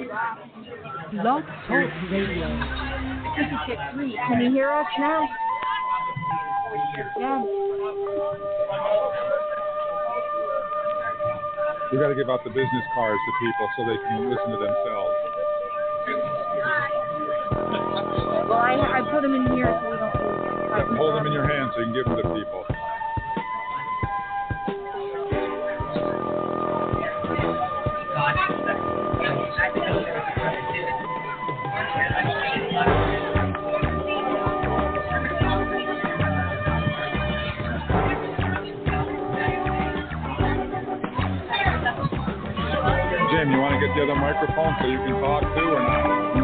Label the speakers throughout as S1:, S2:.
S1: Blog Talk Radio.
S2: Can you hear us now? Yeah.
S3: We got to give out the business cards to people so they can listen to themselves.
S2: Well, I, I put them in here so we don't
S3: Yeah, hold them in your hand so you can give them to people. Jim, you want to get the other microphone so you can talk too or not?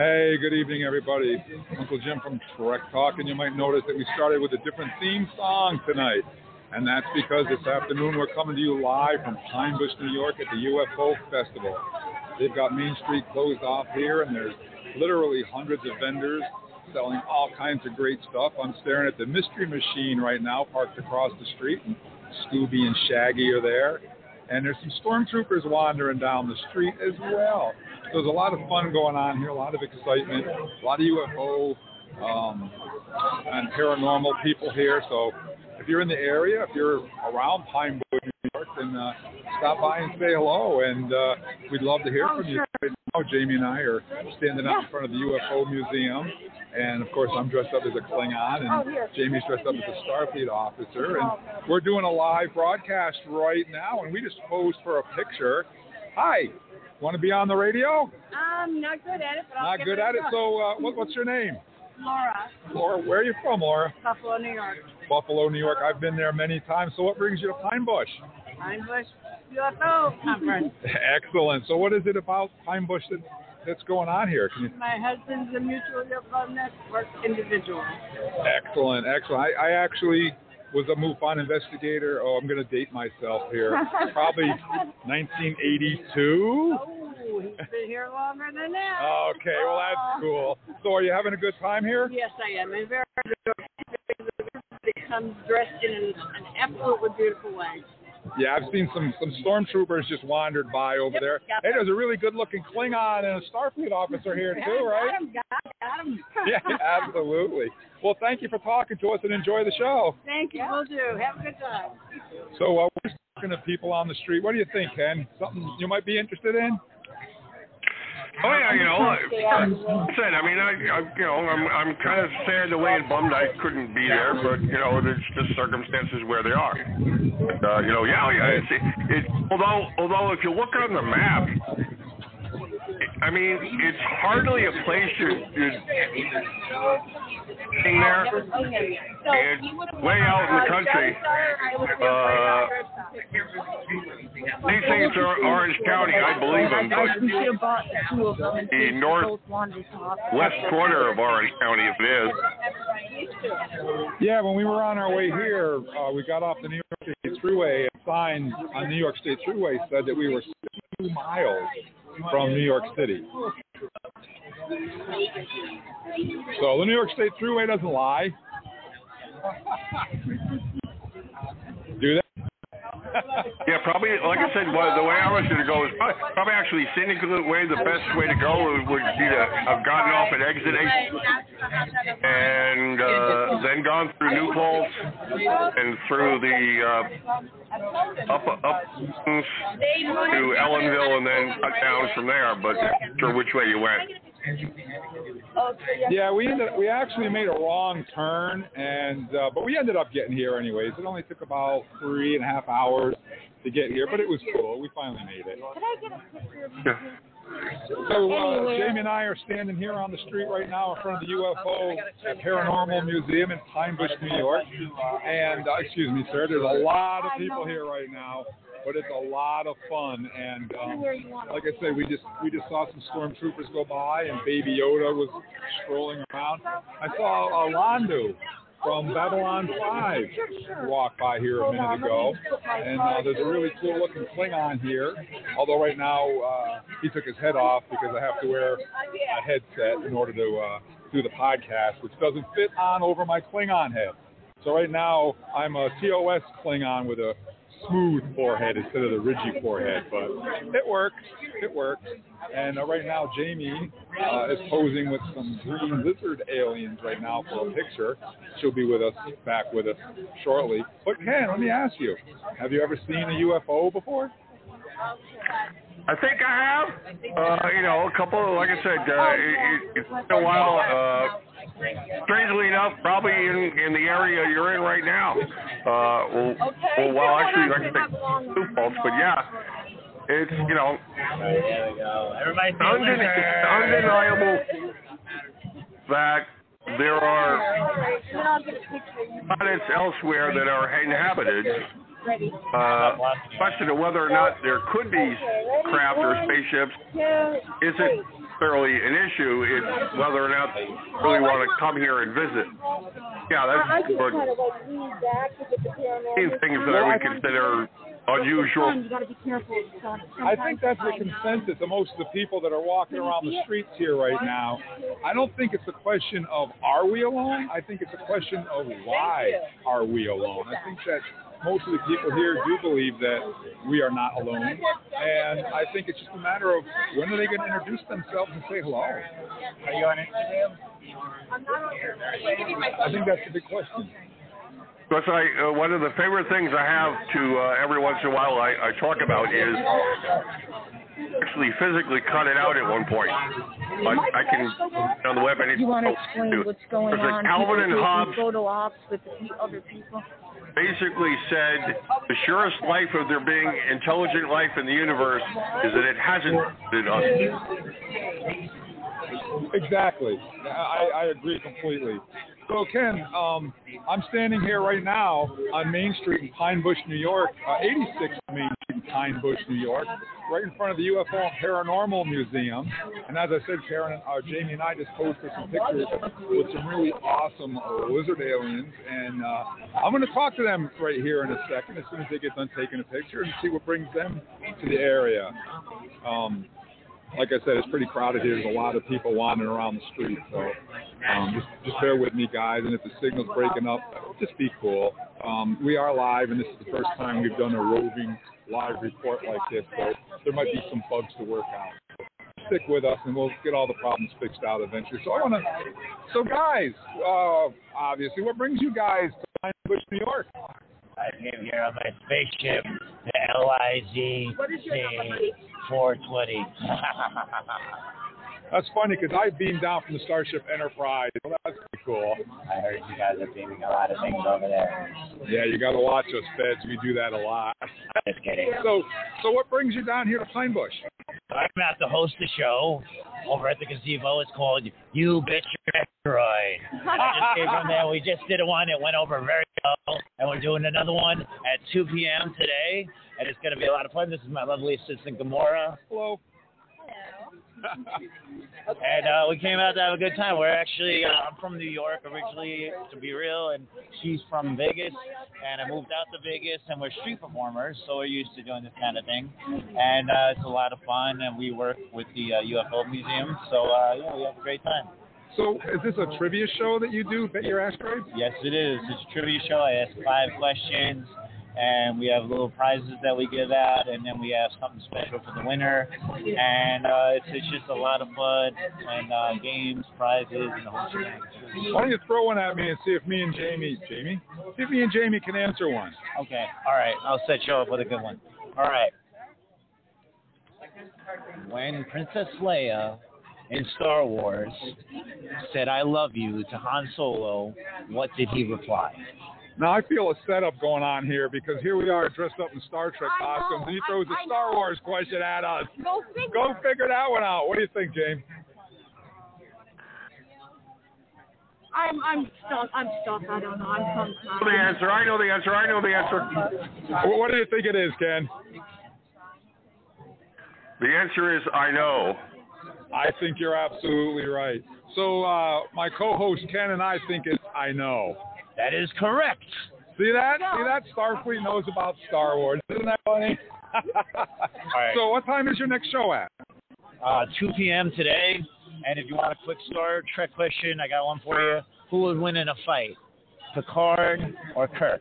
S3: Hey, good evening, everybody. Uncle Jim from Trek Talk, and you might notice that we started with a different theme song tonight. And that's because this afternoon we're coming to you live from Pine Bush, New York at the UFO Festival. They've got Main Street closed off here, and there's literally hundreds of vendors selling all kinds of great stuff. I'm staring at the Mystery Machine right now, parked across the street, and Scooby and Shaggy are there. And there's some stormtroopers wandering down the street as well. So there's a lot of fun going on here, a lot of excitement, a lot of UFO um, and paranormal people here. So if you're in the area, if you're around Pine Bush, New York, then uh, stop by and say hello. And uh, we'd love to hear from you. Right now, Jamie and I are standing out in front of the UFO Museum. And of course, I'm dressed up as a Klingon, and Jamie's dressed up as a Starfleet officer. And we're doing a live broadcast right now, and we just posed for a picture. Hi, want to be on the radio?
S2: Um, not good at it, but I'll
S3: Not good at it.
S2: go.
S3: So, uh, what, what's your name?
S2: Laura,
S3: Laura, where are you from, Laura?
S2: Buffalo, New York.
S3: Buffalo, New York. I've been there many times. So, what brings you to Pine Bush?
S2: Pine Bush UFO conference.
S3: Excellent. So, what is it about Pine Bush that, that's going on here? Can you,
S2: My husband's a mutual UFO network individual.
S3: excellent, excellent. I, I actually was a MUFON investigator. Oh, I'm going to date myself here. Probably 1982.
S2: Oh, he's been here longer than that.
S3: Okay, well that's cool. So, are you having a good time here?
S2: Yes, I am. And very everybody comes dressed in an, an absolutely beautiful way.
S3: Yeah, I've seen some some stormtroopers just wandered by over
S2: Yep,
S3: there. Hey, there's a really good looking Klingon and a Starfleet officer here too, right?
S2: Got him, got, him.
S3: Yeah, absolutely. Well, thank you for talking to us and enjoy the show.
S2: Thank you. We'll do. Have a good time.
S3: So uh, we're talking to people on the street. What do you think, Ken? Something you might be interested in?
S4: Oh yeah, you know, I said, I mean, I, I you know, I'm I'm kind of sad away and bummed I couldn't be there, but you know, there's just circumstances where they are. Uh, you know, yeah, yeah. It's, it, although although if you look on the map, I mean, it's hardly a place you're, you're sitting there. It's way out in the country. Uh, they say it's Orange County. I believe them,
S2: I
S4: but
S2: we should have bought two of them.
S4: the north
S2: Both wanted to talk.
S4: west corner of Orange County, if it is.
S3: Yeah, when we were on our way here, uh, we got off the New York State Thruway. A sign on New York State Thruway said that we were two miles from New York City. So the New York State Thruway doesn't lie. Do that.
S4: Yeah, probably. Like I said, well, the way I was going to go is probably, probably actually scenically way the best way to go would, would be to have gotten off at exit eight and uh, then gone through New Paltz and through the uh, up up to Ellenville and then cut down from there. But not sure which way you went.
S3: Yeah, we ended, we actually made a wrong turn, and uh, but we ended up getting here anyways. It only took about three and a half hours to get here, but it was cool. We finally made it.
S2: Could I get a picture of
S4: Yeah.
S3: So uh, Jamie and I are standing here on the street right now in front of the UFO Paranormal Museum in Pine Bush, New York. And uh, excuse me, sir, there's a lot of people here right now. but it's a lot of fun. And um, like I said, we just we just saw some stormtroopers go by, and Baby Yoda was strolling around. I saw uh, Londo from Babylon 5 walked by here a minute ago, and uh, there's a really cool looking Klingon here. Although right now uh, he took his head off because I have to wear a headset in order to uh, do the podcast, which doesn't fit on over my Klingon head. So right now I'm a TOS Klingon with a smooth forehead instead of the ridgy forehead, but it works. It works. And uh, right now, Jamie uh, is posing with some green lizard aliens right now for a picture. She'll be with us, back with us shortly. But Ken, let me ask you: Have you ever seen a UFO before?
S4: I think I have. Uh, you know, a couple. Like I said, uh, it, it's been a while. Uh, strangely enough, probably in in the area you're in right now. Uh, well, well, well actually, like I said, two faults, but yeah, it's you know, undeni- undeniable that there are planets elsewhere that are inhabited. Uh, question of whether or not there could be craft or spaceships isn't necessarily an issue. It's whether or not they really want to come here and visit. Yeah, that's but these things that I would consider unusual.
S1: You gotta be careful. son.
S3: I think that's the consensus of most of the people that are walking around the streets here right now. I don't think it's a question of are we alone? I think it's a question of why are we alone? I think that most of the people here do believe that we are not alone. And I think it's just a matter of when are they going to introduce themselves and say hello?
S5: Are you on Instagram?
S3: I think that's a big question.
S4: That's I, uh, one of the favorite things I have to uh, every once in a while I, I talk about is actually physically cut it out at one point. I, I can on the web anything.
S1: You want to
S4: else
S1: explain
S4: do.
S1: what's going
S4: There's a
S1: on?
S4: Calvin and Hobbes
S1: photo ops with the pe- other people.
S4: basically said the surest life of there being intelligent life in the universe is that it hasn't been us.
S3: Exactly. I, I agree completely. So, Ken, um, I'm standing here right now on Main Street in Pine Bush, New York, uh, 86 Main Street in Pine Bush, New York, right in front of the UFO Paranormal Museum. And as I said, Karen, uh, Jamie and I just posted some pictures with some really awesome uh, lizard aliens. And uh, I'm going to talk to them right here in a second as soon as they get done taking a picture and see what brings them to the area. Um, like I said, it's pretty crowded here. There's a lot of people wandering around the street. So um, just, just bear with me, guys. And if the signal's breaking up, just be cool. Um, we are live, and this is the first time we've done a roving live report like this. So there might be some bugs to work out. Stick with us, and we'll get all the problems fixed out eventually. So I want to. So guys, uh, obviously, what brings you guys to Pine Bush, New York?
S5: I came here on my spaceship, the LIZ C420.
S3: That's funny because I beamed down from the Starship Enterprise. So that's pretty cool.
S5: I heard you guys are beaming a lot of things over there.
S3: Yeah, you got to watch us, Feds. We do that a lot.
S5: Just kidding.
S3: So, so what brings you down here to Pine Bush?
S5: I'm about to host a show over at the gazebo. It's called You Bet Your Asteroid. I just came from there. We just did one. It went over very well. And we're doing another one at 2 p.m. today. And it's going to be a lot of fun. This is my lovely assistant, Gamora.
S3: Hello.
S5: And uh, we came out to have a good time. We're actually, uh, I'm from New York originally, to be real, and she's from Vegas. And I moved out to Vegas, and we're street performers, so we're used to doing this kind of thing. And uh, it's a lot of fun, and we work with the uh, UFO Museum, so uh, yeah, we have a great time.
S3: So, is this a trivia show that you do, Bet Your Asteroid?
S5: Yes, it is. It's a trivia show. I ask five questions, and we have little prizes that we give out, and then we have something special for the winner. And uh, it's, it's just a lot of fun, and uh, games, prizes, and the whole shebang.
S3: Why don't you throw one at me and see if me and Jamie, Jamie, see if me and Jamie can answer one.
S5: Okay. All right. I'll set you up with a good one. All right. When Princess Leia in Star Wars said "I love you" to Han Solo, what did he reply?
S3: Now I feel a setup going on here because here we are dressed up in Star Trek
S2: I know,
S3: costumes, and he throws a
S2: I
S3: Star
S2: know.
S3: Wars question at us.
S2: Go figure.
S3: Go figure that one out. What do you think, James?
S1: I'm I'm stuck. I'm stuck. I don't know. I'm tongue
S4: I know the answer. I know the answer. I know the answer.
S3: Wh- What do you think it is, Ken?
S4: The answer is I know.
S3: I think you're absolutely right. So uh, my co-host Ken and I think it's I know.
S5: That is correct.
S3: See that? See that? Starfleet knows about Star Wars. Isn't that funny?
S5: right.
S3: So what time is your next show at?
S5: Uh, 2 p.m. today. And if you want a quick Star Trek question, I got one for you. Who would win in a fight, Picard or Kirk?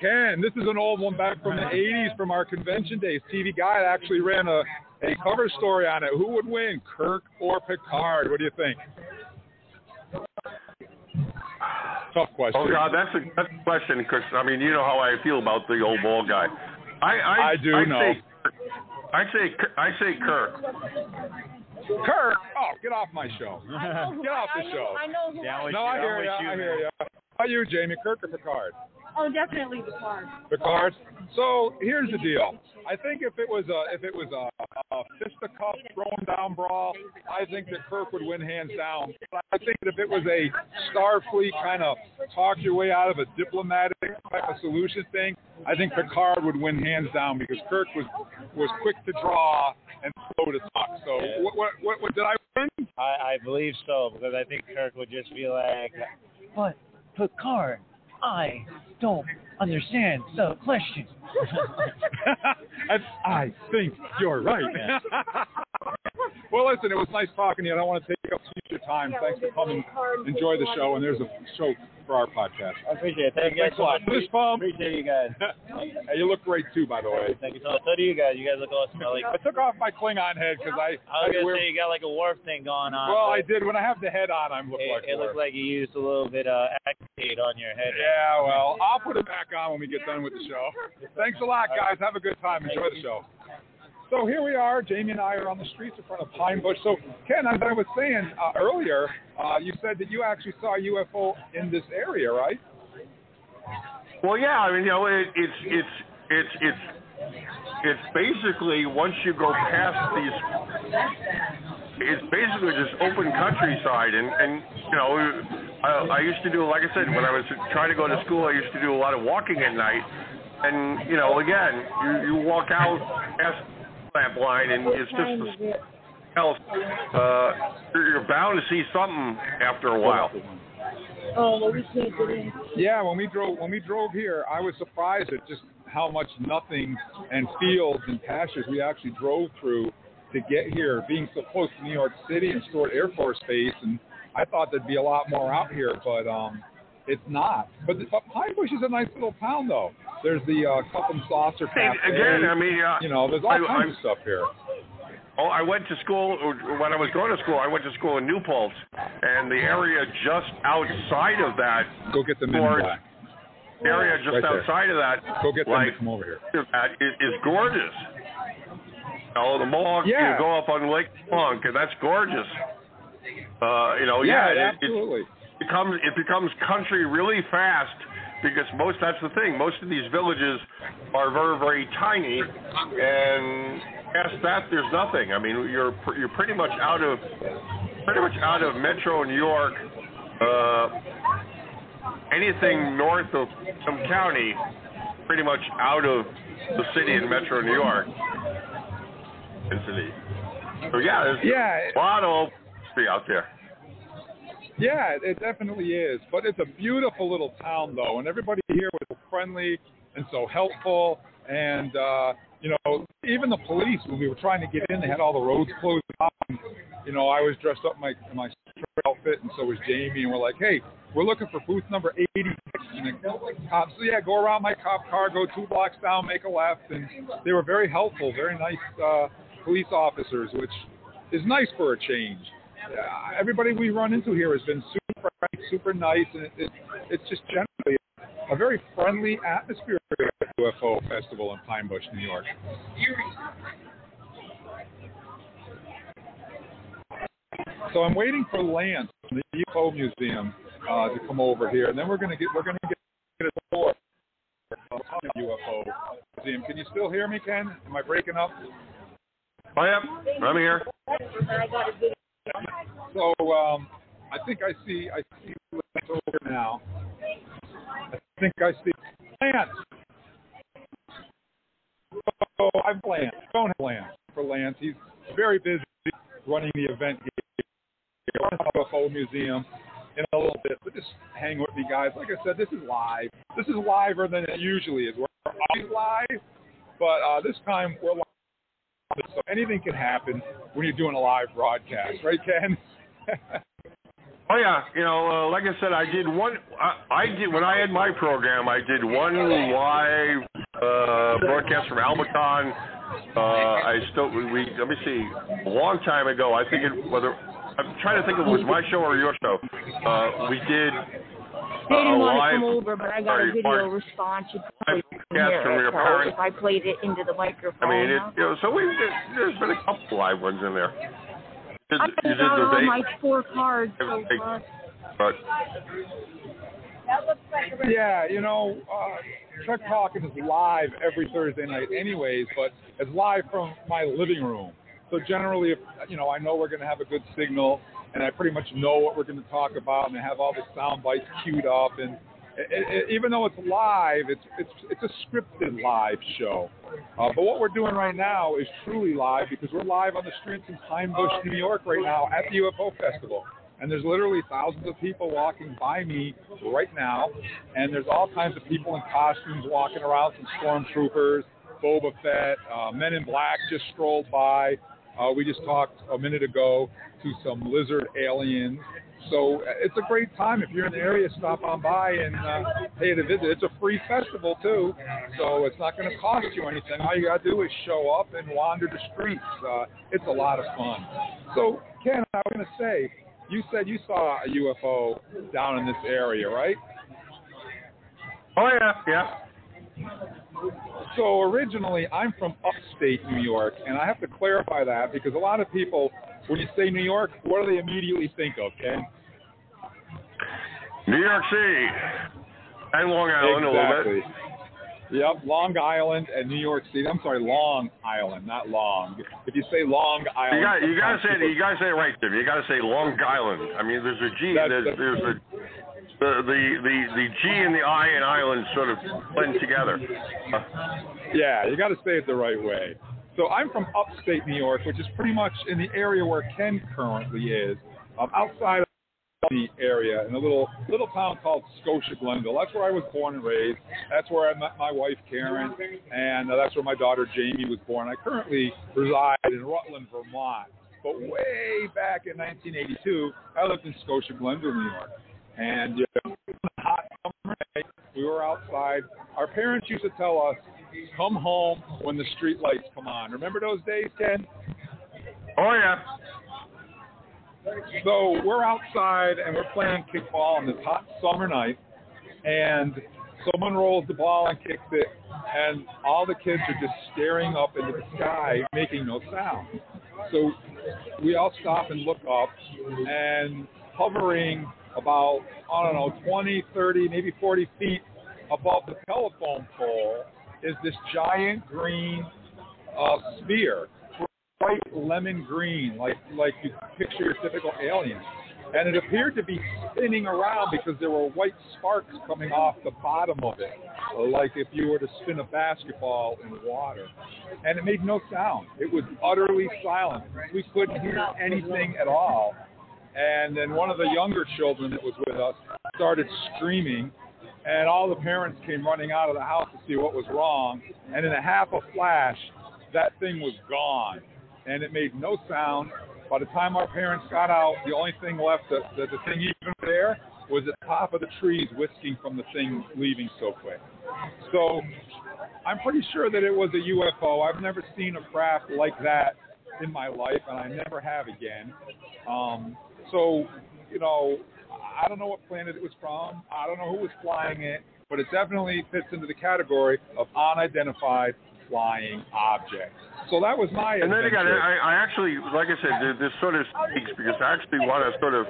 S3: Ken, this is an old one back from the 80s from our convention days. TV Guide actually ran a, a cover story on it. Who would win, Kirk or Picard? What do you think? Tough question.
S4: Oh God, that's a that's a question, Chris. I mean, you know how I feel about the old ball guy. I I,
S3: I do
S4: I
S3: know.
S4: Say, I say I say Kirk.
S3: Kirk! Oh, get off my show.
S1: I know who,
S3: Get off
S1: I,
S3: the
S1: I
S3: show.
S1: Know, I know who.
S5: Down with
S3: No,
S5: you.
S3: I
S5: I'm
S3: hear you.
S5: you,
S3: I hear you. How about you, Jamie? Kirk or Picard?
S1: Oh, definitely the card.
S3: Picard. So here's the deal. I think if it was a if it was a, a fisticuff throwing down brawl, I think that Kirk would win hands down. But I think that if it was a Starfleet kind of talk your way out of a diplomatic type of solution thing, I think Picard would win hands down because Kirk was was quick to draw and slow to talk. So
S5: Yeah.
S3: what what what, what did I win?
S5: I, I believe so because I think Kirk would just be like, "But Picard, I don't understand the question."
S3: I think you're right. Oh, well, listen, it was nice talking to you. I don't want to take up too much of your time. Thanks for coming. Enjoy the show, and there's a show for our podcast.
S5: I appreciate it. Thank you guys
S3: Thanks a
S5: so
S3: lot.
S5: much.
S3: Fist bump.
S5: Appreciate you guys.
S3: hey, you look great too, by the way.
S5: Thank you so much. So do you guys. You guys look awesome. I like.
S3: I took off my Klingon head because I.
S5: I was gonna
S3: we're-
S5: say you got like a warp thing going on.
S3: well, I did. When I have the head on, I'm look
S5: It,
S3: like.
S5: it looked like you used a little bit uh, of Activate on your head.
S3: Yeah, well, I'll put it back on when we get done with the show. Thanks a lot, guys. Have a good time. Enjoy the show. So here we are. Jamie and I are on the streets in front of Pine Bush. So, Ken, as I was saying uh, earlier, uh, you said that you actually saw a UFO in this area, right?
S4: Well, yeah. I mean, you know, it, it's it's it's it's it's basically once you go past these, it's basically just open countryside, and and you know, I, I used to do like I said when I was trying to go to school, I used to do a lot of walking at night, and you know, again, you you walk out past the line, and it's just the else. Uh, you're you're bound to see something after a while.
S1: Oh, we can't get in.
S3: Yeah, when we drove when we drove here, I was surprised at just how much nothing and fields and pastures we actually drove through to get here, being so close to New York City and Stewart Air Force Base, and I thought there'd be a lot more out here, but um, it's not. But, but Pine Bush is a nice little town, though. There's the uh, Cup and Saucer Cafe.
S4: again, I mean, uh,
S3: you know, there's all
S4: I-
S3: kinds
S4: I'm-
S3: of stuff here.
S4: Oh, I went to school when I was going to school. I went to school in New Paltz, and the area just outside of that,
S3: Go get the men black.
S4: area just
S3: Right there.
S4: outside of that,
S3: Go get them
S4: like
S3: to come over here.
S4: that is, is gorgeous. Oh, the Mohonk.
S3: Yeah.
S4: You go up on Lake Mohonk, and that's gorgeous. Uh, you know,
S3: yeah,
S4: yeah, it, it
S3: absolutely.
S4: Becomes it becomes country really fast because most that's the thing. Most of these villages are very very tiny, and past that there's nothing. I mean, you're you're pretty much out of pretty much out of Metro New York. Uh, anything north of some county, pretty much out of the city in Metro New York. City. So yeah, there's
S3: Yeah,
S4: a lot of out there.
S3: Yeah, it definitely is. But it's a beautiful little town, though, and everybody here was friendly and so helpful. And uh, you know, even the police, when we were trying to get in, they had all the roads closed off. And, you know, I was dressed up in my in my outfit, and so was Jamie, and we're like, hey, we're looking for booth number 86. And the cops, so yeah, go around my cop car, go two blocks down, make a left, and they were very helpful, very nice uh, police officers, which is nice for a change. Uh, everybody we run into here has been super friendly, super nice, and it, it, it's just generally a very friendly atmosphere at the UFO Festival in Pine Bush, New York. So I'm waiting for Lance from the UFO Museum uh, to come over here, and then we're gonna get we're gonna get, get a tour of the UFO Museum. Can you still hear me, Ken? Am I breaking up?
S4: Oh yeah, I'm here.
S1: I got a video.
S3: So um, I think I see I see over now. I think I see Lance. So I'm Lance. Don't have Lance for Lance. He's very busy running the event here at the UFO Museum in a little bit. But just hang with me, guys. Like I said, this is live. This is liver than it usually is. We're always live, but uh, this time we're live. So anything can happen when you're doing a live broadcast, right, Ken?
S4: Oh yeah, you know, uh, like I said, I did one. I, I did when I had my program. I did one live uh, broadcast from Albaton. Uh, I still we, we let me see, a long time ago. I think it whether I'm trying to think if it was my show or your show. Uh, we did
S2: They didn't want to come over, but I got a video
S4: Mark.
S2: response. You
S4: Live
S2: probably hear
S4: from your
S2: it, so
S4: parents.
S2: if I played it into the microphone.
S4: I mean, it, you know, so we there's been a couple live ones in there. You
S2: I
S4: did, you
S2: got all my four cards so far.
S4: but
S3: Yeah, you know, uh, Trek Talking is live every Thursday night, anyways, but it's live from my living room. So generally, if you know, I know we're going to have a good signal, and I pretty much know what we're going to talk about, and I have all the sound bites queued up, and it, it, even though it's live, it's it's it's a scripted live show. Uh, but what we're doing right now is truly live because we're live on the streets in Pine Bush, New York, right now at the UFO Festival. And there's literally thousands of people walking by me right now, and there's all kinds of people in costumes walking around, some stormtroopers, Boba Fett, uh, Men in Black just strolled by. Uh, we just talked a minute ago to some lizard aliens. So uh, it's a great time if you're in the area. Stop on by and uh, pay it a visit. It's a free festival too, so it's not going to cost you anything. All you got to do is show up and wander the streets. Uh, it's a lot of fun. So Ken, I was going to say, you said you saw a UFO down in this area, right?
S4: oh yeah, yeah.
S3: So originally, I'm from upstate New York, and I have to clarify that because a lot of people, when you say New York, what do they immediately think of, Ken?
S4: New York City and Long Island a little bit.
S3: exactly. Yep, Long Island and New York City. I'm sorry, Long Island, not Long. If you say Long Island,
S4: You got you got to say
S3: people-
S4: you got to say it right, Jim. You got to say Long Island. I mean, there's a G.
S3: That's-
S4: There's there's a the the the the G and the I and island sort of blend together.
S3: Yeah, you got to say it the right way. So I'm from upstate New York, which is pretty much in the area where Ken currently is, um, outside the area in a little little town called Scotia Glenville. That's where I was born and raised. That's where I met my wife Karen, and uh, that's where my daughter Jamie was born. I currently reside in Rutland, Vermont. But way back in 1982, I lived in Scotia Glenville, New York. And you know, hot summer day, we were outside. Our parents used to tell us, "Come home when the street lights come on." Remember those days, Ken?
S4: oh yeah.
S3: So we're outside and we're playing kickball on this hot summer night, and someone rolls the ball and kicks it, and all the kids are just staring up into the sky, making no sound. So we all stop and look up, and hovering about, I don't know, 20, 30, maybe 40 feet above the telephone pole is this giant green uh, sphere bright lemon green, like like you picture your typical alien. And it appeared to be spinning around because there were white sparks coming off the bottom of it, like if you were to spin a basketball in water. And it made no sound. It was utterly silent. We couldn't hear anything at all. And then one of the younger children that was with us started screaming, and all the parents came running out of the house to see what was wrong. And in a half a flash, that thing was gone and it made no sound. By the time our parents got out, the only thing left that, that the thing even there was the top of the trees whisking from the thing leaving so quick. So I'm pretty sure that it was a UFO. I've never seen a craft like that in my life, and I never have again. Um, so, you know, I don't know what planet it was from. I don't know who was flying it, but it definitely fits into the category of unidentified flying object. So that was my
S4: And then again. I, I actually, like I said, this sort of speaks because I actually want to sort of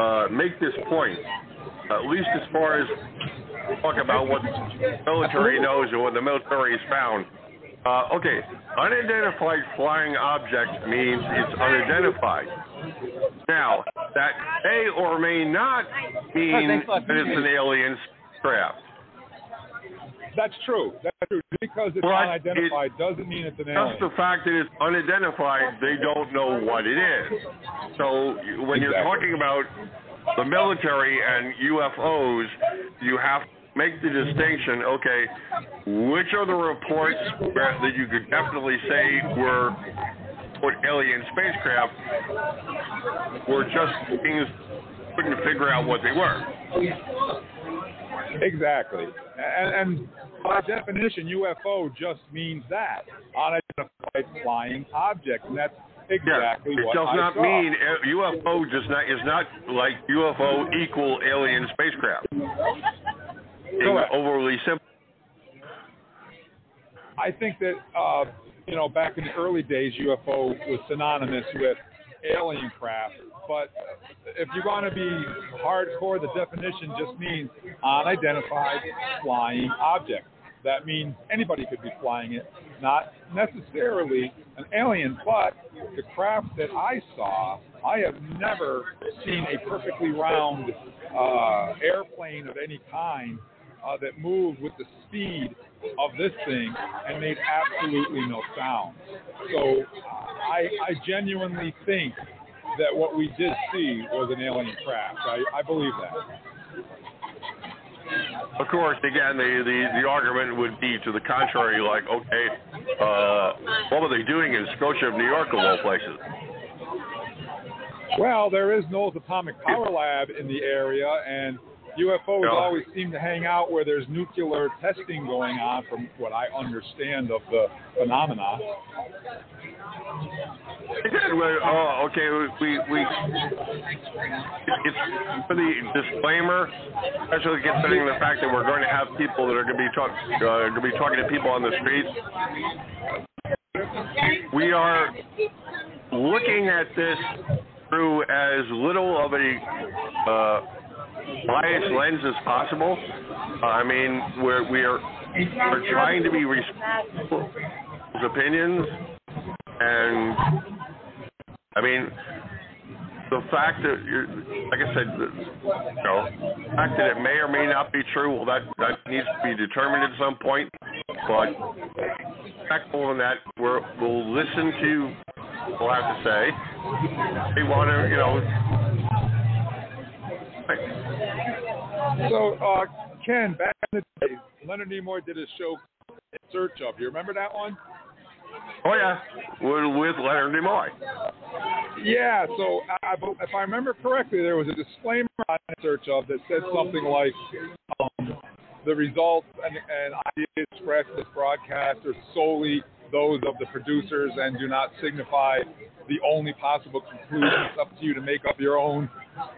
S4: uh, make this point, at least as far as talk about what the military knows and what the military has found. Uh, okay, unidentified flying object means it's unidentified. Now, that may or may not mean
S5: thanks a lot.
S4: that it's an alien craft.
S3: That's true. That's true. Because it's
S4: But
S3: unidentified doesn't mean it's an alien.
S4: Just the fact that it's unidentified, they don't know what it is. So when you're talking about the military and UFOs, you have to make the distinction. Okay, which are the reports where, that you could definitely say were what alien spacecraft were just things couldn't figure out what they were.
S3: Exactly. And, and by definition, UFO just means that unidentified flying object, and that's exactly
S4: yeah, it
S3: what
S4: does
S3: I
S4: not
S3: saw.
S4: mean UFO does not is not like UFO equal alien spacecraft.
S3: Correct.
S4: overly simple.
S3: I think that uh, you know back in the early days, UFO was synonymous with alien craft. But if you're going to be hardcore, the definition just means unidentified flying object. That means anybody could be flying it, not necessarily an alien. But the craft that I saw, I have never seen a perfectly round uh, airplane of any kind uh, that moved with the speed of this thing and made absolutely no sound. So I, I genuinely think that what we did see was an alien craft. I, I believe that.
S4: Of course, again, the, the the argument would be to the contrary, like, okay, uh, what were they doing in Scotia of New York of all places?
S3: Well, there is Knolls Atomic Power Lab in the area, and UFOs
S4: Yeah.
S3: always seem to hang out where there's nuclear testing going on, from what I understand of the phenomena.
S4: Oh, okay, we we it's for the disclaimer, especially considering the fact that we're going to have people that are going to be talk uh, going to be talking to people on the streets. We are looking at this through as little of a uh, biased lens as possible. Uh, I mean, we're we are we're trying to be respectful opinions, and I mean, the fact that you're, like I said, the, you know, the fact that it may or may not be true, well, that that needs to be determined at some point. But respectful in that, we're, we'll listen to we'll have to say. We want to, you know.
S3: So, uh, Ken, back in the day, Leonard Nimoy did a show in search of. You remember that one?
S4: Oh yeah, with, with Leonard Nimoy.
S3: Yeah. So, I, I, if I remember correctly, there was a disclaimer In search of that said something like, um, "The results and, and ideas expressed in this broadcast are solely those of the producers and do not signify the only possible conclusion. It's up to you to make up your own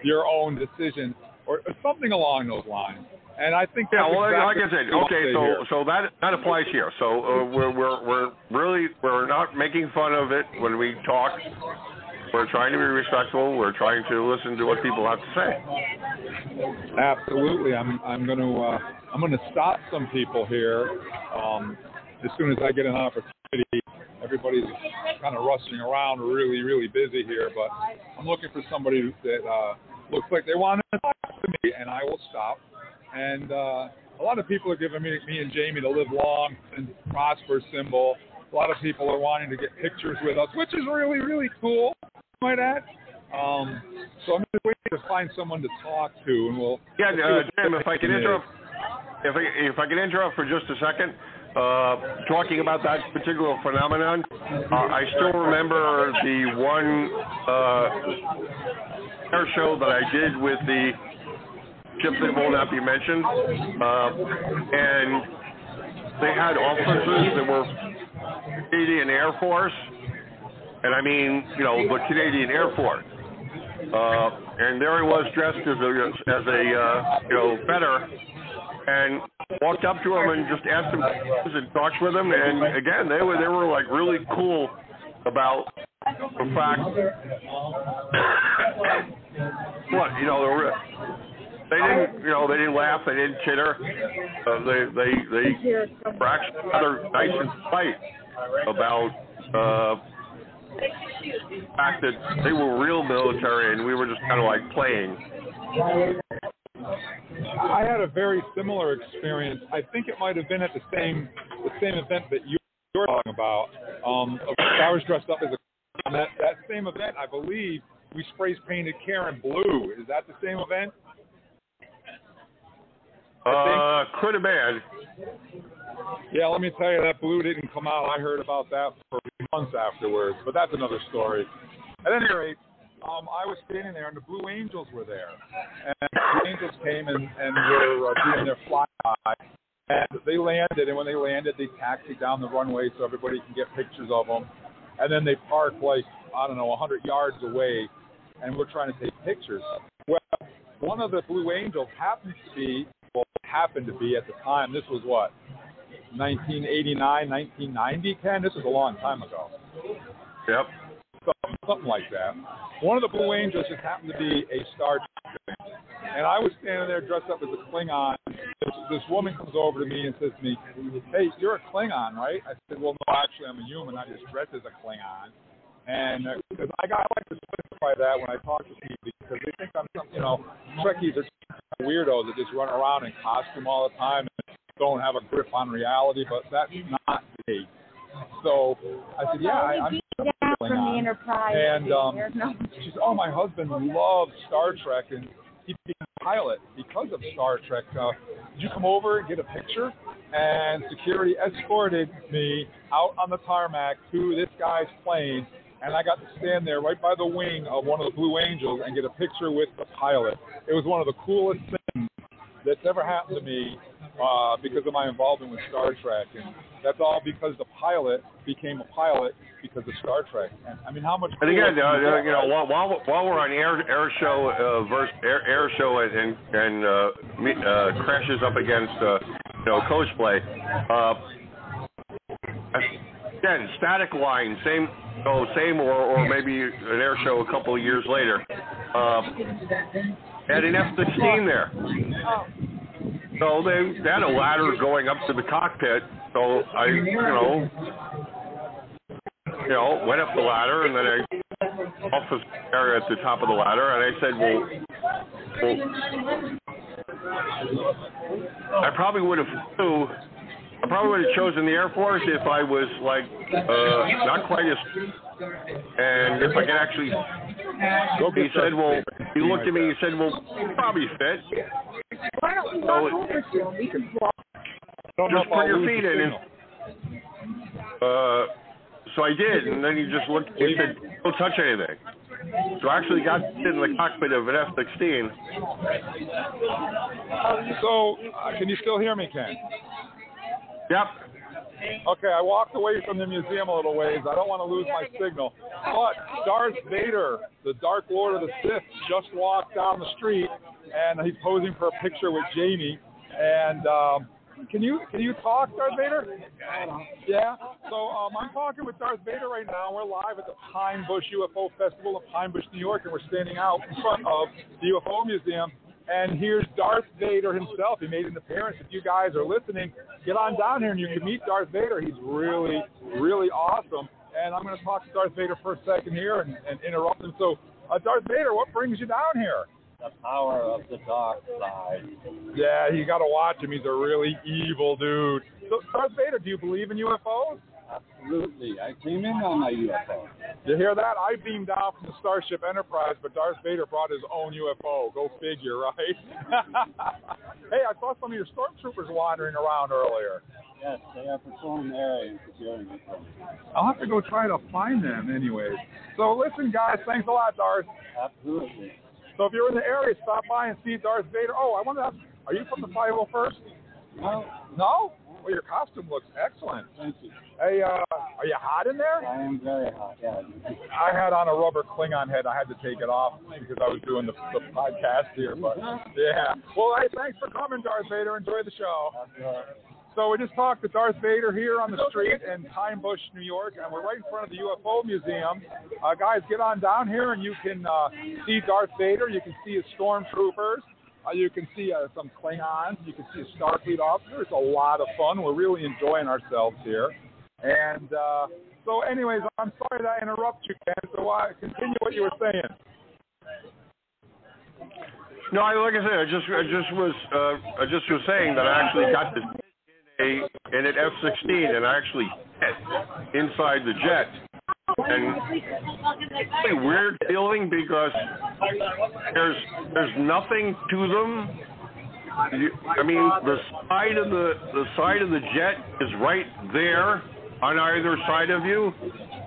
S3: your own decision." Or something along those lines. And I think
S4: Yeah,
S3: that's
S4: well,
S3: exactly
S4: like I said, okay, so
S3: hear.
S4: so that that applies here. So uh, we're we're we're really we're not making fun of it when we talk. We're trying to be respectful. We're trying to listen to what people have to say.
S3: Absolutely. I'm I'm going to uh, I'm going to stop some people here. Um, as soon as I get an opportunity, everybody's kind of rushing around, really really busy here. But I'm looking for somebody that uh, looks like they want to talk to me, and I will stop. And uh, a lot of people are giving me me and Jamie the live long and prosper symbol. A lot of people are wanting to get pictures with us, which is really really cool. Might add. Um, so I'm just waiting to find someone to talk to, and we'll.
S4: Yeah, uh, Jim, if I can interrupt, if I if I can interrupt for just a second, uh, talking about that particular phenomenon, uh, I still remember the one uh, air show that I did with the that will not be mentioned, uh, and they had officers that were Canadian Air Force, and I mean, you know, the Canadian Air Force. Uh, and there he was dressed as a as a uh, you know fetter, and walked up to him and just asked him and talked with him. And again, they were they were like really cool about the fact what you know they didn't, you know, they didn't laugh. They didn't chitter. Uh, they, they, they were actually rather nice and polite about uh, the fact that they were real military and we were just kind of like playing.
S3: I had a very similar experience. I think it might have been at the same the same event that you- you're talking about. Um, I was dressed up as a that that same event. I believe we spray painted Karen blue. Is that the same event?
S4: Uh, could have been.
S3: Yeah, let me tell you, that blue didn't come out. I heard about that for months afterwards, but that's another story. At any rate, um, I was standing there, and the Blue Angels were there. And the Angels came and, and were uh, doing their flyby. And they landed, and when they landed, they taxied down the runway so everybody can get pictures of them. And then they parked, like, I don't know, 100 yards away, and we're trying to take pictures. Well, one of the Blue Angels happens to be, well, happened to be at the time, this was what, 1989, 1990, Ken? This was a long time ago.
S4: Yep.
S3: Something, something like that. One of the Blue Angels just happened to be a Star Trek fan. And I was standing there dressed up as a Klingon. This, this woman comes over to me and says to me, Hey, you're a Klingon, right? I said, Well, no, actually, I'm a human. I just dress as a Klingon. And because I, I like to specify that when I talk to people because they think I'm some, you know, Trekkies are weirdos that just run around in costume all the time and don't have a grip on reality, but that's not me. So I said, yeah, I, I'm Klingon.
S2: from the Enterprise.
S3: And um, she said, "Oh, my husband loves Star Trek, and he became a pilot because of Star Trek. Uh, did you come over and get a picture?" And security escorted me out on the tarmac to this guy's plane, and I got to stand there right by the wing of one of the Blue Angels and get a picture with the pilot. It was one of the coolest things that's ever happened to me uh, because of my involvement with Star Trek, and that's all because the pilot became a pilot because of Star Trek. And I mean, how much?
S4: And again, uh,
S3: you
S4: uh, you know, while while, while we're on air air show uh, versus air, air show and and, and uh, uh, crashes up against uh, you know coach play. Uh, again, static line, same, oh, same, or or maybe an air show a couple of years later. Uh, had an F-16 there. So they, had a ladder going up to the cockpit. So I, you know, you know, went up the ladder and then I off the area at the top of the ladder and I said, well, well I probably would have flew. I probably would have chosen the Air Force if I was like uh, not quite as, and if I could actually.
S3: Go
S4: He said, well, he looked at me. He said, well, probably fit.
S1: Why don't we
S4: So
S1: walk
S4: it-
S1: over to him? We can walk.
S4: Just put your feet in and- Uh, so I did, and then he just looked. He said, "Don't touch anything." So I actually got in the cockpit of an F-16.
S3: So, uh, can you still hear me, Ken?
S4: Yep.
S3: Okay, I walked away from the museum a little ways. I don't want to lose my signal. But Darth Vader, the Dark Lord of the Sith, just walked down the street, and he's posing for a picture with Jamie. And um, can you can you talk, Darth Vader? Yeah. So um, I'm talking with Darth Vader right now. We're live at the Pine Bush UFO Festival in Pine Bush, New York, and we're standing out in front of the UFO Museum. And here's Darth Vader himself. He made an appearance. If you guys are listening, get on down here and you can meet Darth Vader. He's really, really awesome. And I'm going to talk to Darth Vader for a second here and, and interrupt him. So, uh, Darth Vader, what brings you down here?
S6: the power of the dark side.
S3: Yeah, you got to watch him. He's a really evil dude. So, Darth Vader, do you believe in UFOs?
S6: Absolutely. I came in on my UFO.
S3: You hear that? I beamed down from the Starship Enterprise, but Darth Vader brought his own UFO. Go figure, right? hey, I saw some of your stormtroopers wandering around earlier.
S6: Yes, they are patrolling the area and securing it.
S3: I'll have to go try to find them, anyways. So listen, guys, thanks a lot, Darth.
S6: Absolutely.
S3: So if you're in the area, stop by and see Darth Vader. Oh, I want to ask, are you from the 501st?
S6: No,
S3: No? Well, your costume looks excellent.
S6: thank you.
S3: Hey, uh, are you hot in there?
S6: I am very hot. Yeah.
S3: I had on a rubber Klingon head. I had to take it off because I was doing the, the podcast here. But yeah. Well, hey, thanks for coming, Darth Vader. Enjoy the show. So we just talked to Darth Vader here on the street in Pine Bush, New York, and we're right in front of the UFO Museum. Uh, guys, get on down here and you can uh, see Darth Vader. You can see his stormtroopers. Uh, you can see uh, some Klingons. You can see a Starfleet officer. It's a lot of fun. We're really enjoying ourselves here. And uh, so, anyways, I'm sorry that I interrupt you, Ken. So uh, continue what you were saying.
S4: No, I, like I said, I just I just was uh, I just was saying that I actually got this in a in an F-16 and I actually hit inside the jet. And really weird feeling because there's there's nothing to them. You, I mean, the side of the the side of the jet is right there on either side of you,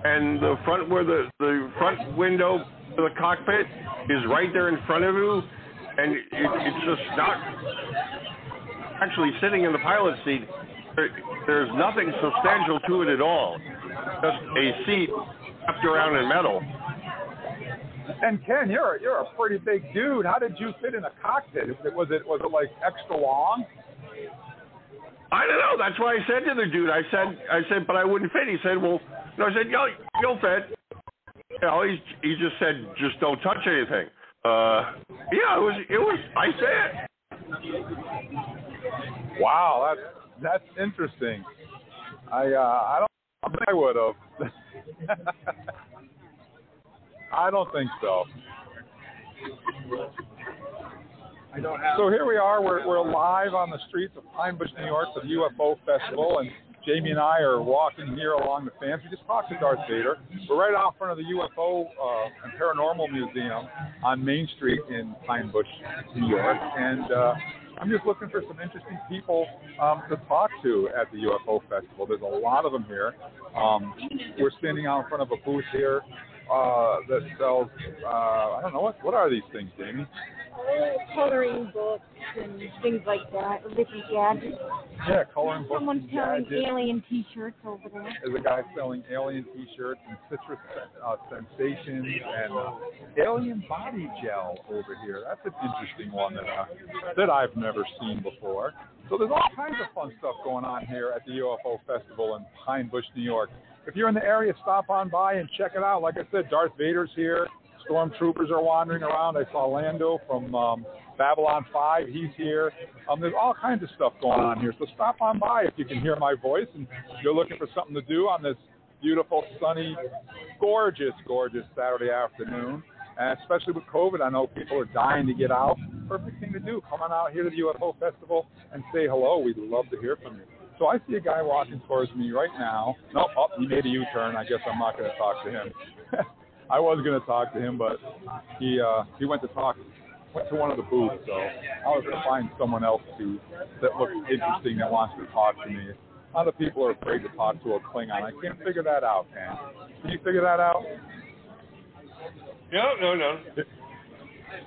S4: and the front where the the front window of the cockpit is right there in front of you, and it, it's just not actually sitting in the pilot seat. There, there's nothing substantial to it at all. Just a seat wrapped around in metal.
S3: And Ken, you're you're a pretty big dude. How did you fit in a cockpit? Was it was it like extra long?
S4: I don't know. That's why I said to the dude, I said, I said, but I wouldn't fit. He said, well, no. I said, yo, you'll fit. You know, he he just said, just don't touch anything. Uh, yeah, it was it was. I fit.
S3: Wow, that's that's interesting. I uh, I don't I would have. I don't think so.
S1: I don't have.
S3: So here we are. We're we're live on the streets of Pine Bush, New York, for the UFO Festival, and Jamie and I are walking here along the fence. We just talked to Darth Vader. We're right out front of the UFO uh, and Paranormal Museum on Main Street in Pine Bush, New York, and uh, I'm just looking for some interesting people um, to talk to at the UFO Festival. There's a lot of them here. Um, we're standing out in front of a booth here uh, that sells. Uh, I don't know what what are these things, Jamie?
S2: Coloring books and things like that, or different gadgets.
S3: Yeah, coloring books.
S2: Someone's selling
S3: gadgets.
S2: alien T-shirts over there.
S3: There's a guy selling alien T-shirts and citrus uh, sensations and uh, alien body gel over here. That's an interesting one that uh, that I've never seen before. So there's all kinds of fun stuff going on here at the UFO Festival in Pine Bush, New York. If you're in the area, stop on by and check it out. Like I said, Darth Vader's here. Stormtroopers are wandering around. I saw Londo from um, Babylon 5. He's here. Um, there's all kinds of stuff going on here. So stop on by if you can hear my voice and you're looking for something to do on this beautiful, sunny, gorgeous, gorgeous Saturday afternoon. And especially with COVID, I know people are dying to get out. Perfect thing to do. Come on out here to the UFO Festival and say hello. We'd love to hear from you. So I see a guy walking towards me right now. No, oh, he made a U-turn. I guess I'm not going to talk to him. I was going to talk to him, but he uh, he went to talk went to one of the booths. So I was going to find someone else to that looks interesting that wants to talk to me. A lot of people are afraid to talk to a Klingon. I can't figure that out, man. Can you figure that out?
S4: No, no, no.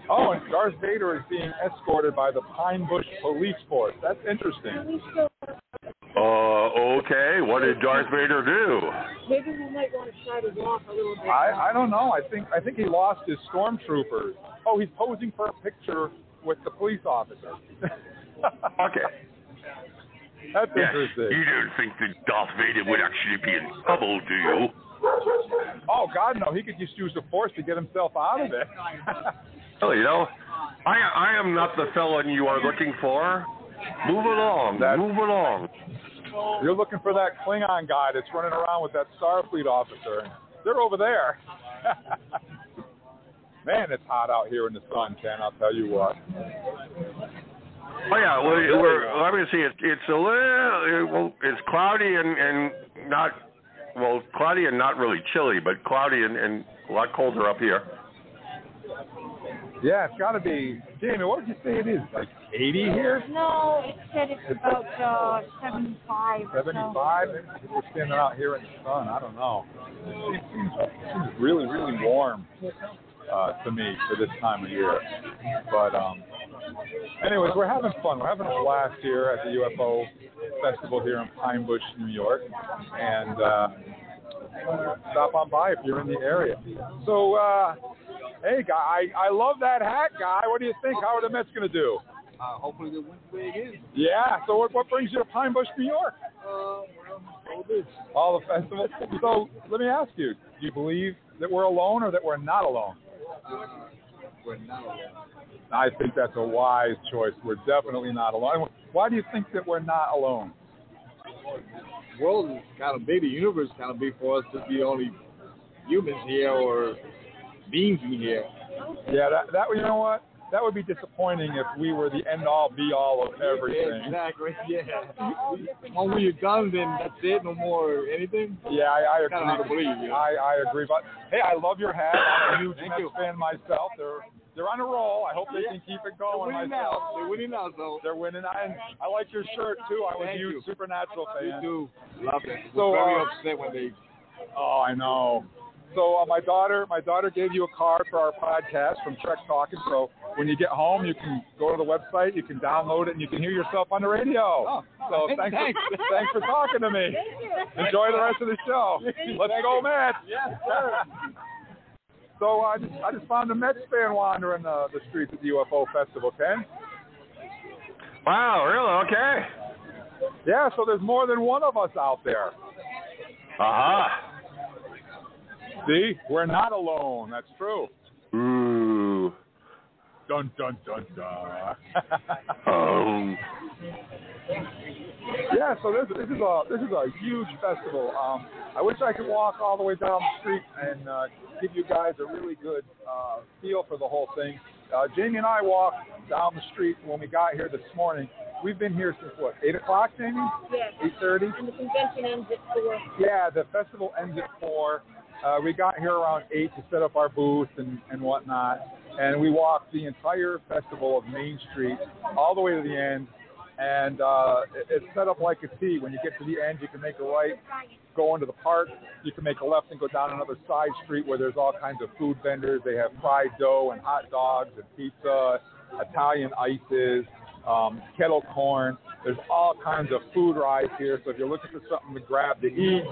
S3: Oh, and Darth Vader is being escorted by the Pine Bush Police Force. That's interesting.
S4: Uh, okay. What did Darth Vader do?
S2: Maybe we might want to try to walk a little bit.
S3: I I don't know. I think I think he lost his stormtroopers. Oh, he's posing for a picture with the police officer.
S4: Okay.
S3: That's
S4: Yes.
S3: interesting.
S4: You don't think that Darth Vader would actually be in trouble, do you?
S3: Oh God, no! He could just use the force to get himself out of it.
S4: Well, you know, I I am not the felon you are looking for. Move along.
S3: That-
S4: Move along.
S3: You're looking for that Klingon guy that's running around with that Starfleet officer. They're over there. Man, it's hot out here in the sun, Ken. I'll tell you what.
S4: Oh yeah. Well, we're, let me see. It's it's a little. Well, it's cloudy and and not. Well, cloudy and not really chilly, but cloudy and, and a lot colder up here.
S3: Yeah, it's got to be. Jamie, what did you say it is? Like 80 here?
S2: No, it said it's about uh, 75. or so.
S3: 75? Maybe we're standing out here in the sun. I don't know. It seems, it seems really, really warm uh, to me for this time of year. But, um, anyways, we're having fun. We're having a blast here at the UFO Festival here in Pine Bush, New York. And uh, stop on by if you're in the area. So, uh, hey, guy, I, I love that hat, guy. What do you think? How are the Mets going to do?
S1: Uh, hopefully they win the today again.
S3: Yeah. So what, what brings you to Pine Bush, New York?
S1: Uh, well, it is.
S3: All the festivals. So let me ask you: Do you believe that we're alone or that we're not alone?
S1: We're not alone.
S3: I think that's a wise choice. We're definitely not alone. Why do you think that we're not alone?
S1: The world is kind of big. The universe is kind of big for us to be only humans here or beings in here.
S3: Yeah, that, that you know what? that would be disappointing if we were the end all be all of everything.
S1: Exactly. Yeah. When you're done, then that's it. No more anything.
S3: Yeah, I, I agree.
S1: believe, you know?
S3: I, I agree. But hey, I love your hat. I'm a huge Mets
S1: you.
S3: fan myself. They're they're on a roll. I hope they can keep it
S1: They're
S3: going.
S1: winning
S3: myself.
S1: now. They're winning now, so.
S3: They're winning. And I like your shirt too. I was
S1: Thank
S3: a huge
S1: you.
S3: Supernatural
S1: Me
S3: fan.
S1: too. Love it.
S3: So,
S1: We're very
S3: uh,
S1: upset when they.
S3: Oh, I know. So uh, my daughter, my daughter gave you a card for our podcast from Trek Talking. So when you get home, you can go to the website, you can download it, and you can hear yourself on the radio.
S1: Oh,
S3: so
S1: thanks.
S3: thanks, for, thanks for talking to me. Enjoy the rest of the show. Let's go, Mets.
S1: Yes, sir.
S3: So I just, I just found a Mets fan wandering uh, the streets at the UFO Festival, Ken.
S4: Wow, really? Okay.
S3: Yeah, so there's more than one of us out there.
S4: Aha.
S3: See, we're not alone. That's true.
S4: Ooh.
S3: Dun dun dun dun.
S4: Um.
S3: Yeah, so this, this is a this is a huge festival. Um, I wish I could walk all the way down the street and uh, give you guys a really good uh, feel for the whole thing. Uh, Jamie and I walked down the street when we got here this morning. We've been here since what, eight o'clock, Jamie?
S2: Yes.
S3: Eight thirty.
S2: And the convention ends at four.
S3: Yeah, the festival ends at four. Uh, we got here around eight to set up our booth and, and whatnot, and we walked the entire festival of Main Street all the way to the end. And uh, it, it's set up like a T. When you get to the end, you can make a right, go into the park. You can make a left and go down another side street where there's all kinds of food vendors. They have fried dough and hot dogs and pizza, Italian ices, um, kettle corn. There's all kinds of food rides here. So if you're looking for something to grab to eat,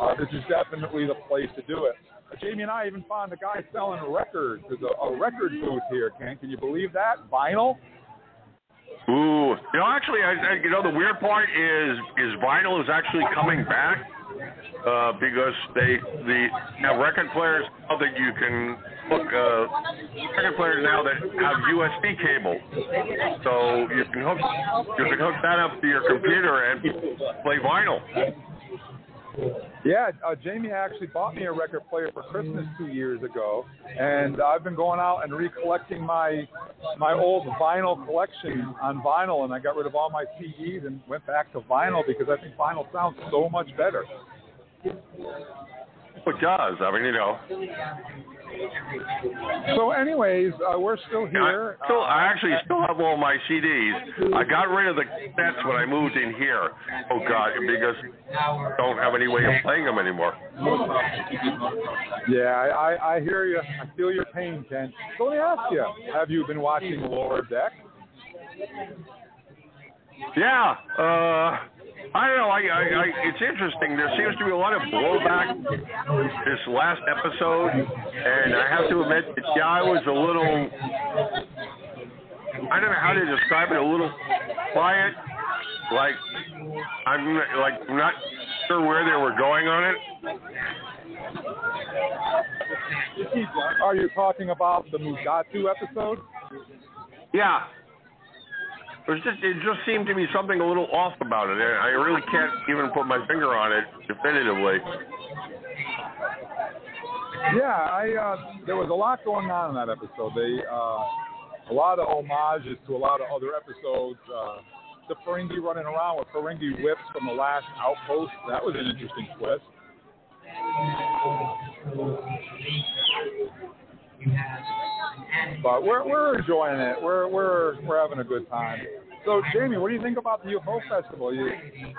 S3: uh, this is definitely the place to do it. Uh, Jamie and I even found a guy selling records. There's a, a record booth here, Ken. Can you believe that? Vinyl?
S4: Ooh. You know, actually, I, I, you know, the weird part is is vinyl is actually coming back uh, because they the have record players now that you can hook uh, record players now that have USB cable, so you can hook you can hook that up to your computer and play vinyl.
S3: Yeah, uh, Jamie actually bought me a record player for Christmas two years ago, and I've been going out and recollecting my my old vinyl collection on vinyl, and I got rid of all my CDs and went back to vinyl because I think vinyl sounds so much better.
S4: It does. I mean, you know.
S3: So, anyways, uh, we're still
S4: I,
S3: here.
S4: still,
S3: Uh,
S4: I actually still have all my CDs. I got rid of the cassettes when I moved in here. Oh God, because I don't have any way of playing them anymore.
S3: yeah, I, I, I hear you. I feel your pain, Ken. So let me ask you: Have you been watching Lower Deck?
S4: Yeah, uh, I don't know. I, I, I, it's interesting. There seems to be a lot of blowback this last episode, and I have to admit, that, yeah, I was a little. I don't know how to describe it. A little quiet, like I'm like not sure where they were going on it.
S3: Are you talking about the Mugato episode?
S4: Yeah. Was just it just seemed to be something a little off about it. I I really can't even put my finger on it definitively.
S3: Yeah, I uh, there was a lot going on in that episode. They uh, a lot of homages to a lot of other episodes. Uh, the Ferengi running around with Ferengi whips from the last outpost. That was an interesting twist. But we're we're enjoying it. We're we're we're having a good time. So Jamie, what do you think about the UFO festival? You,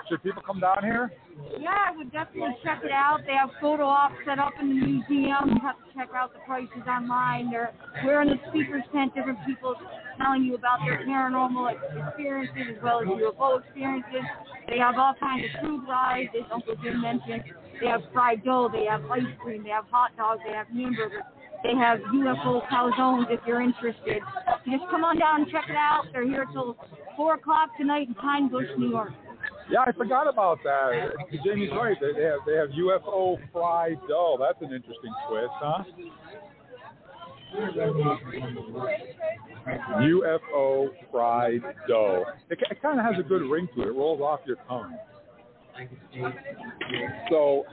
S3: should people come down here?
S2: Yeah, I would definitely check it out. They have photo ops set up in the museum. You have to check out the prices online. They're we're in the speakers tent, different people telling you about their paranormal experiences as well as UFO experiences. They have all kinds of food rides, as Uncle Jim mentioned. They have fried dough, they have ice cream, they have hot dogs, they have hamburgers. They have UFO calzones if you're interested. Just come on down and check it out. They're here till 4 o'clock tonight in Pine Bush, New York.
S3: Yeah, I forgot about that. Jamie's right. They have they have UFO fried dough. That's an interesting twist, huh? UFO fried dough. It, it kind of has a good ring to it. It rolls off your tongue. So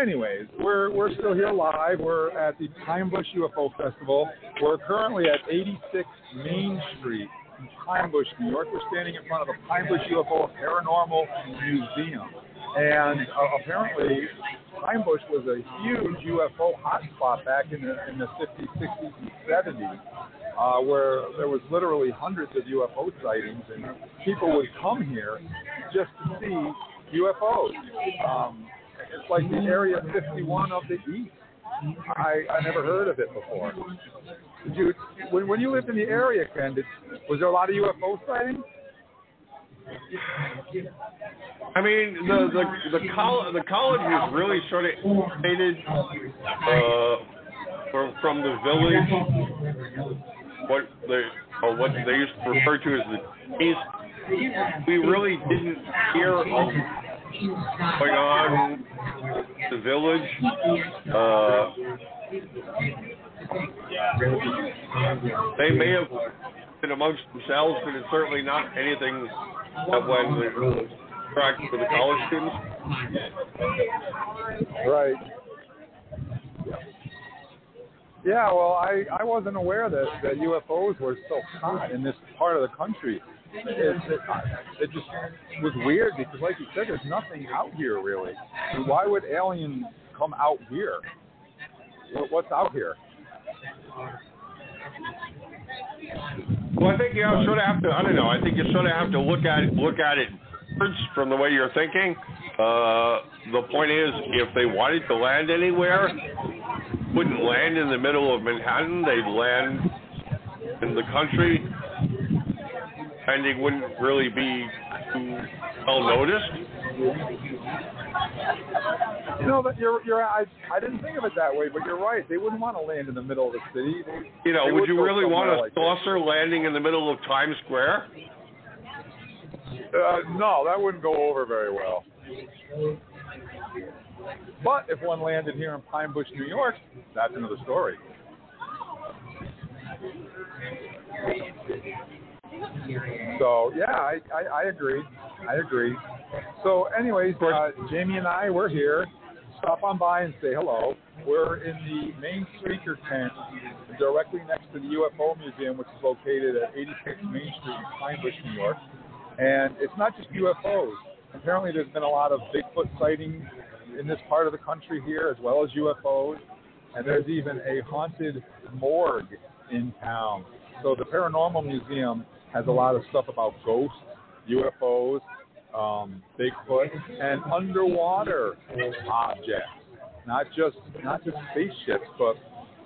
S3: anyways, we're we're still here live. We're at the Pine Bush UFO Festival. We're currently at 86 Main Street in Pine Bush, New York. We're standing in front of the Pine Bush UFO Paranormal Museum, and uh, apparently Pine Bush was a huge UFO hotspot back in the in the 50s, 60s, and 70s, uh, where there was literally hundreds of UFO sightings, and people would come here just to see UFOs. Um, it's like the Area 51 of the East. I I never heard of it before. Did you when when you lived in the area, Ken? Did, was there a lot of UFO sightings?
S4: I mean, the the the college the college is really sort of educated uh, from from the village. What they or what they used to refer to as the East. We really didn't hear of going on the village. Uh, they may have been amongst themselves, but it's certainly not anything that went track for the college students.
S3: Right. Yeah, well, I, I wasn't aware that, that UFOs were so hot in this part of the country. It, it, it just was weird because, like you said, there's nothing out here really. And why would aliens come out here? What, what's out here?
S4: Well, I think you sort of have to. I don't know. I think you sort of have to look at it, look at it from the way you're thinking. Uh, the point is, if they wanted to land anywhere, wouldn't land in the middle of Manhattan. They'd land in the country, and they wouldn't really be too well noticed.
S3: You know, that you're you're I I didn't think of it that way, but you're right. They wouldn't want to land in the middle of the city. They,
S4: You know,
S3: they
S4: would you really want a
S3: like
S4: saucer landing in the middle of Times Square?
S3: Uh, no, that wouldn't go over very well. But if one landed here in Pine Bush, New York, that's another story. So yeah, I, I, I agree. I agree. So, anyways, uh, Jamie and I we're here. Stop on by and say hello. We're in the main speaker tent directly next to the UFO Museum, which is located at 86 Main Street in Pine Bush, New York. And it's not just UFOs. Apparently, there's been a lot of Bigfoot sightings in this part of the country here, as well as UFOs. And there's even a haunted morgue in town. So the Paranormal Museum has a lot of stuff about ghosts, UFOs, um, Bigfoot, and underwater objects. Not just not just spaceships, but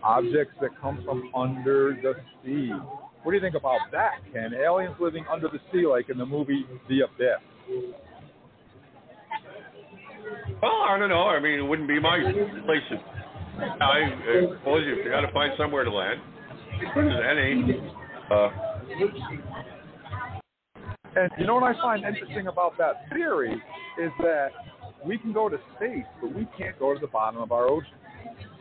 S3: objects that come from under the sea. What do you think about that, Ken? Aliens living under the sea, like in the movie The Abyss.
S4: Well, I don't know. I mean, it wouldn't be my place. I suppose you've got to find somewhere to land. There's any. Uh,
S3: And you know what I find interesting about that theory is that we can go to space, but we can't go to the bottom of our ocean.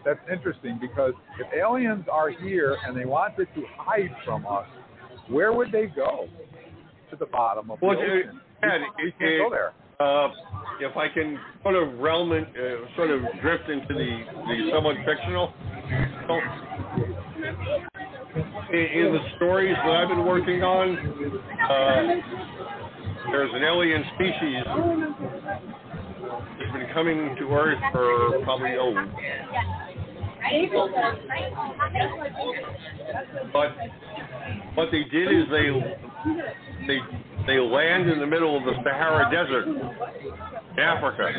S3: That's interesting because if aliens are here and they wanted to hide from us, where would they go? To the bottom of the ocean.
S4: yeah,
S3: we
S4: it,
S3: can't go there.
S4: Uh, if I can sort of realm it, uh, sort of drift into the, the somewhat fictional. So, in, in the stories that I've been working on, uh, there's an alien species that's been coming to Earth for probably oh. But what they did is they they they land in the middle of the Sahara Desert, Africa.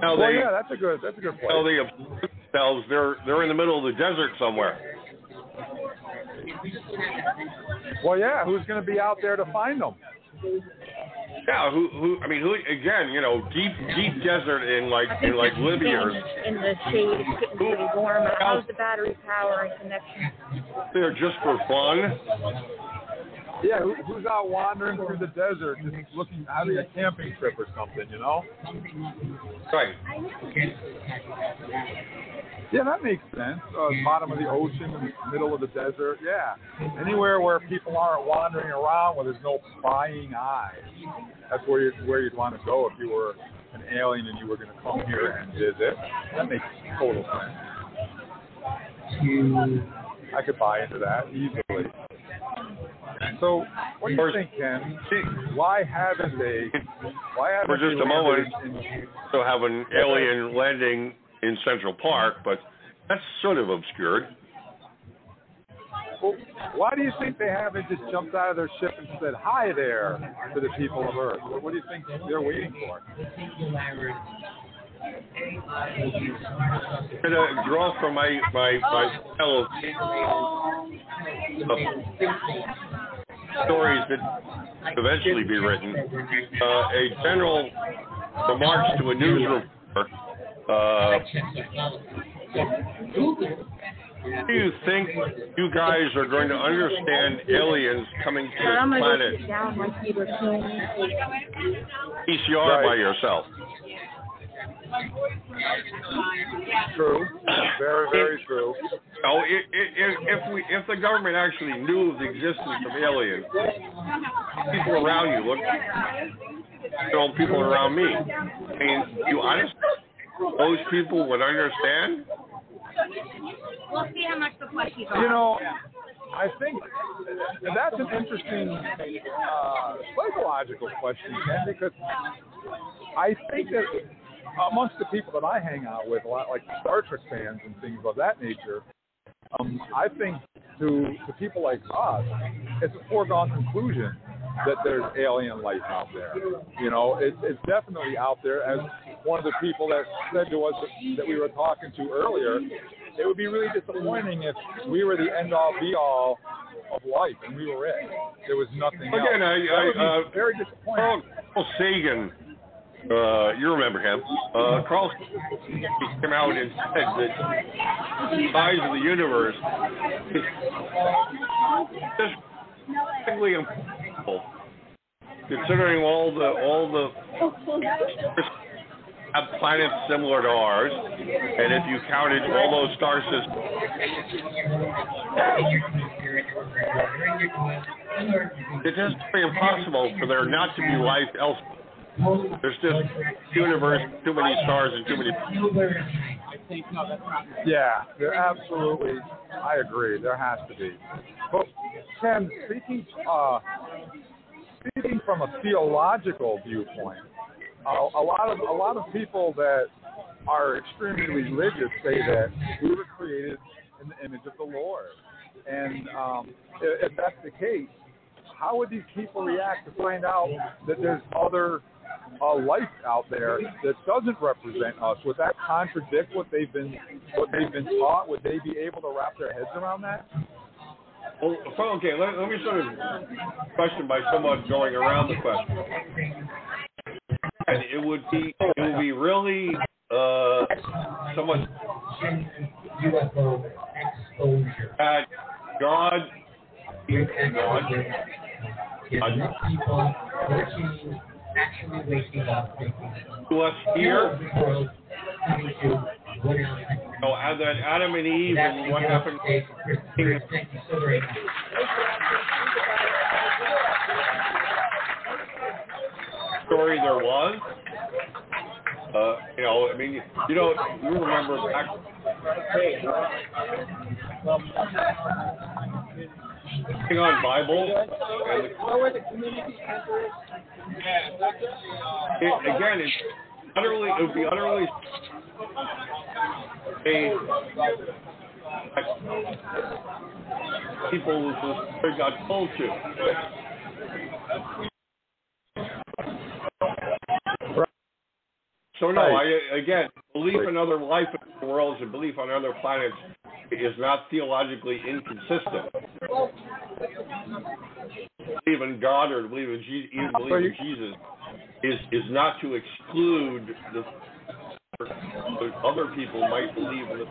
S4: Now
S3: Well, yeah, that's a good that's a good
S4: now
S3: point.
S4: they observe themselves they're they're in the middle of the desert somewhere.
S3: Well, yeah, who's going to be out there to find them?
S4: Yeah, who who I mean who again, you know, deep deep desert in like
S2: I think
S4: in like
S2: it's
S4: Libya or
S2: staying in the shade, it's getting pretty warm. How's the battery power and connection?
S4: they're just for fun.
S3: Yeah, who, who's out wandering through the desert, just looking, having a camping trip or something, you know?
S4: Right.
S3: Yeah, that makes sense. Uh, bottom of the ocean, in the middle of the desert. Yeah, anywhere where people aren't wandering around, where there's no prying eyes. That's where you where you'd want to go if you were an alien and you were going to come here and visit. That makes total sense. I could buy into that easily. So, what do you think, Ken? Why haven't they? Why haven't
S4: For just a moment. So have an alien landing in Central Park, but that's sort of obscured.
S3: Well, why do you think they haven't just jumped out of their ship and said hi there to the people of Earth? What, what do you think they're waiting for?
S4: To draw from my my my of stories that eventually be written, uh, a general remarks to a news reporter. Uh, do you think you guys are going to understand aliens coming to
S2: I'm
S4: this
S2: gonna go
S4: planet
S2: sit down like Peter King.
S4: PCR by yourself?
S3: True. Very, very true.
S4: No, i- i- if, if we if the government actually knew of the existence of aliens, people around you look, you know, people around me. I mean, you honestly, those people would understand.
S2: We'll see how much the plushies are.
S3: You know, I think that's an interesting uh, psychological question, Ken, because I think that amongst the people that I hang out with, a lot like Star Trek fans and things of that nature, um, I think to to people like us, it's a foregone conclusion that there's alien life out there. You know, it, it's definitely out there. As one of the people that said to us that, we were talking to earlier, it would be really disappointing if we were the end all be all of life and we were it. There was nothing else.
S4: Again, I-
S3: That would be
S4: I, uh,
S3: very disappointing.
S4: Carl Sagan, uh, you remember him? Uh, Carl came out and said that the size of the universe is just impossible, considering all the all the have planets similar to ours, and if you counted all those star systems, it's just impossible for there not to be life elsewhere. There's just universe, too many stars, and too many.
S3: Yeah, there absolutely. I agree. There has to be. But Ken, speaking uh, speaking from a theological viewpoint, uh, a lot of a lot of people that are extremely religious say that we were created in the image of the Lord, and um, if, if that's the case, how would these people react to find out that there's other uh, life out there that doesn't represent us? Would that contradict what they've been what they've been taught? Would they be able to wrap their heads around that?
S4: Well, okay, let, let me sort of question by somewhat going around the question. And it would be it would be really uh, somewhat
S7: UFO exposure.
S4: that God God
S7: working, actually waking up,
S4: to us here. So as that Adam and Eve and what happened
S7: Thank you so very much.
S4: story there was. Uh, you know, I mean, you know, you remember back. Hang on, Bible. And the, it, again, it's utterly, it would be utterly a people who got told to. So no, I again belief in other life worlds and belief on other planets is not theologically inconsistent. Believe in God or believe in Jesus, even uh, believe in Jesus is is not to exclude the the other people might believe in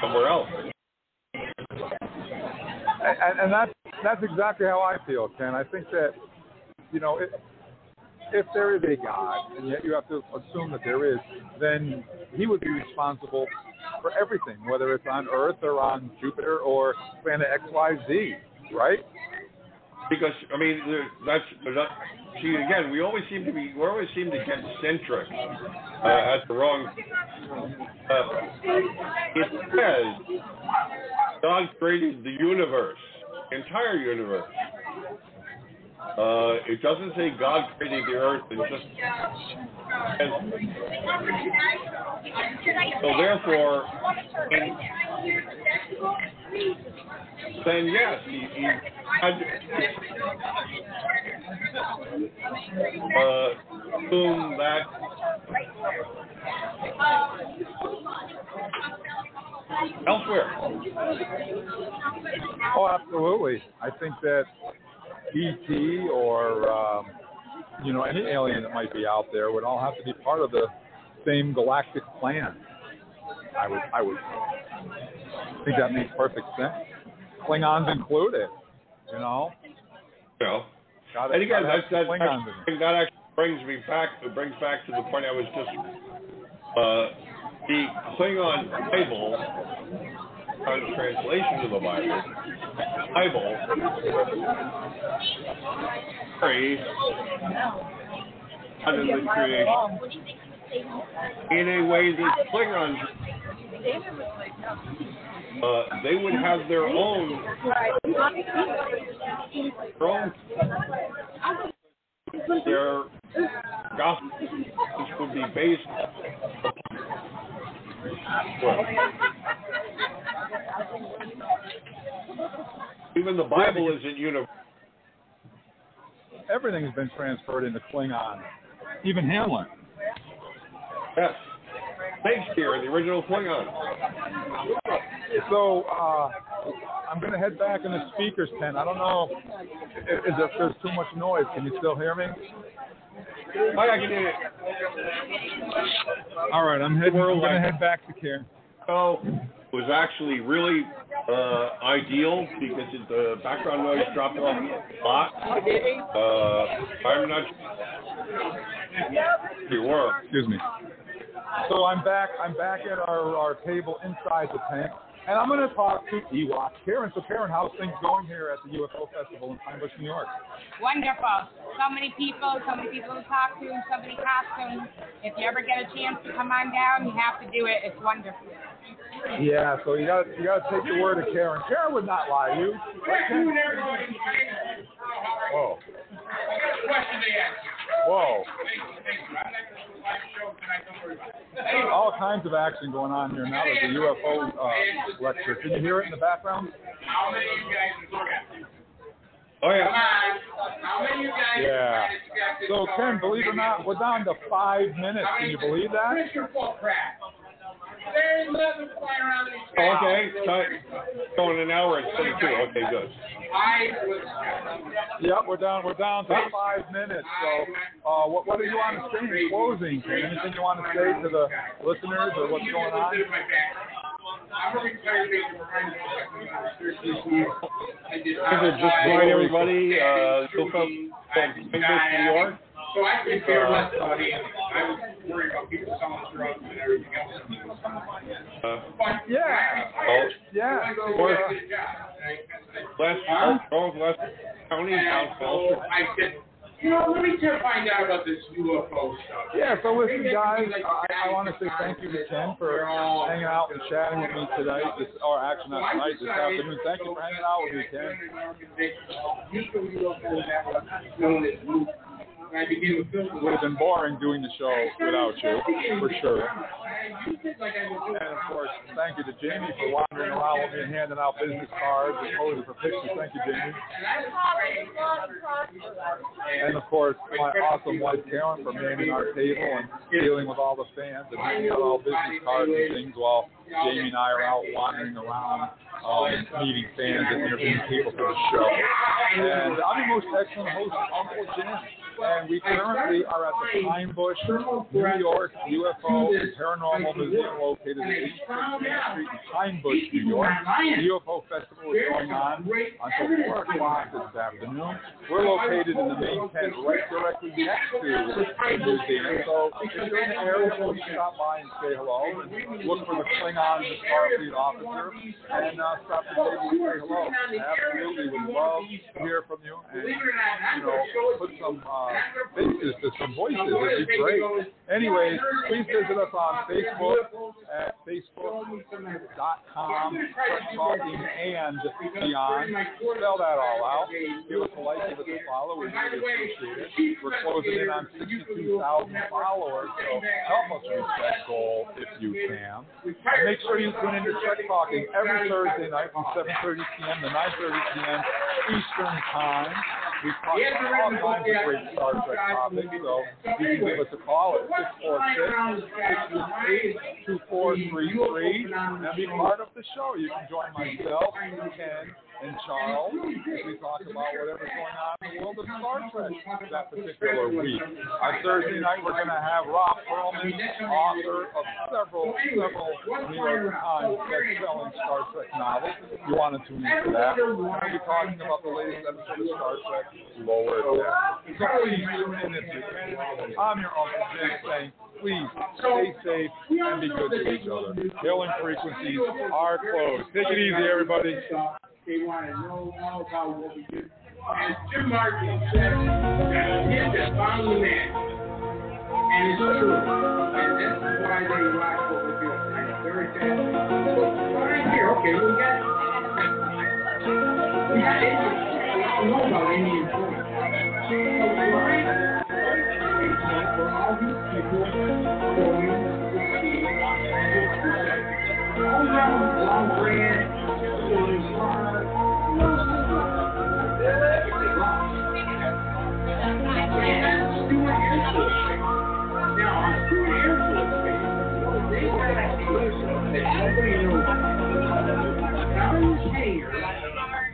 S4: somewhere else.
S3: and, and that's That's exactly how I feel, Ken. I think that, you know, if, if there is a God, and yet you have to assume that there is, then he would be responsible for everything, whether it's on Earth or on Jupiter or planet XYZ, right?
S4: Because I mean, that's that, see again. We always seem to be. We always seem to get centric uh, at the wrong. Uh, it says God created the universe, entire universe. Uh, it doesn't say God created the earth. It just and so therefore, and then yes, he, he had uh, assume that elsewhere.
S3: Oh, absolutely. I think that ET or um, you know any alien that might be out there would all have to be part of the same galactic plan. I would, I would think that makes perfect sense. Klingons included, you know.
S4: Know.
S3: Gotta,
S4: And again,
S3: gotta
S4: that's,
S3: have
S4: that, that, that actually brings me back. It brings back to the point I was just. Uh, the Klingon Bible, the translation of the Bible, Bible, of the creation in a way that Klingons, uh, they would have their own, their own, their gospel which would be based even the Bible isn't universal.
S3: Everything has been transferred into Klingon, even Hamlet.
S4: Yes. Shakespeare, the original Klingon.
S3: So uh, I'm going to head back in the speakers tent. I don't know if, if there's too much noise. Can you still hear me?
S4: Oh, I can do it.
S3: All right, I'm heading. I'm going to head back to.
S4: So it was actually really uh, ideal because it, the background noise dropped off a lot. Uh, I'm not sure you were.
S3: Excuse me. So I'm back. I'm back at our, our table inside the tent, and I'm going to talk to Ewok Karen. So Karen, how's things going here at the UFO Festival in Pine Bush, New York?
S8: Wonderful. So many people, so many people to talk to, and so many costumes. If you ever get a chance to come on down, you have to do it. It's wonderful.
S3: Yeah. So you got you got to take the word of Karen. Karen would not lie to you. Whoa. Whoa. All kinds of action going on here now. There's a UFO uh, lecture. Can you hear it in the background?
S4: Oh yeah.
S3: Yeah. So Ken, believe it or not, we're down to five minutes. Can you believe that?
S4: Oh, okay. Tight. Going an hour instead of two. Okay, good.
S3: Yep, we're down. We're down to five minutes. So, uh, what what do you want to say in closing? Anything you want to say to the listeners or what's going on?
S4: I could just remind everybody, uh, go from from New York.
S9: So I could care less about it. I was worried about people selling drugs and everything else.
S4: Uh,
S3: Yeah.
S4: oh,
S3: Yeah. So,
S4: Or-
S3: uh,
S4: last, oh, last county council.
S9: So I said, you know, let me just find out about this UFO stuff.
S3: yeah. So listen, guys, I, I want to say thank you to Ken for hanging out and chatting with me today. This, or actually not tonight, this afternoon. Thank you for hanging out with me, Ken.
S9: I began.
S3: Would have been boring doing the show without you, for sure. And of course, thank you to Jamie for wandering around with me and handing out business cards and posing for pictures. Thank you, Jamie. And of course, my awesome wife Karen for manning our table and dealing with all the fans and handing out all business cards and things while Jamie and I are out wandering around um, meeting fans and interviewing people for the show. And I'm your most excellent host, Uncle Jim. And we currently are at the Pine Bush, New York UFO Paranormal Museum located at 860 Main Street Street in Pine Bush, New York. The UFO Festival is going on until 4 o'clock this afternoon. We're located in the main tent right directly next to the museum. So if you're in the area, please stop by and say hello and look for the Klingon the Starfleet officer and uh, stop the table and say hello. Absolutely would love to hear from you and, you know, put some uh, faces to some voices. It'd be great. Anyways, please visit us on Facebook at facebook.com talking and beyond. Spell that all out. Give us a like, give us a follow. We really appreciate it. We're closing in on 62,000 followers, so help us reach that goal if you can. And make sure you tune into Trek Talking every Thursday night from 7.30 p.m. to 9.30 p.m. Eastern Time. We talk about all kinds of great Star Trek topics, so you can give us a call at 646-628-2433 and be part of the show. You can join myself, Ken, and Charles as we talk about whatever's going on in the world of Star Trek that particular week. On Thursday night, we're going to have Rob Perlman, author of several, several New York Times best-selling Star Trek novels. You want to tune into that. We're going to be talking about the latest episode of Star Trek, Lower Decks. So please tune in you can. I'm your Uncle Jim saying, please stay safe and be good to each other. Hailing frequencies are closed. Take it easy, everybody.
S9: They want to know all about what we do. As Jim Martin said, that hit that found the man. And it's true. And that's why they watch what we do. And it's very sad. Right here, okay, we got, we got Indian. We all know about Indian food. So, right, for all these people going to see all around long bread,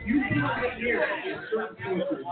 S9: you put here in certain points of the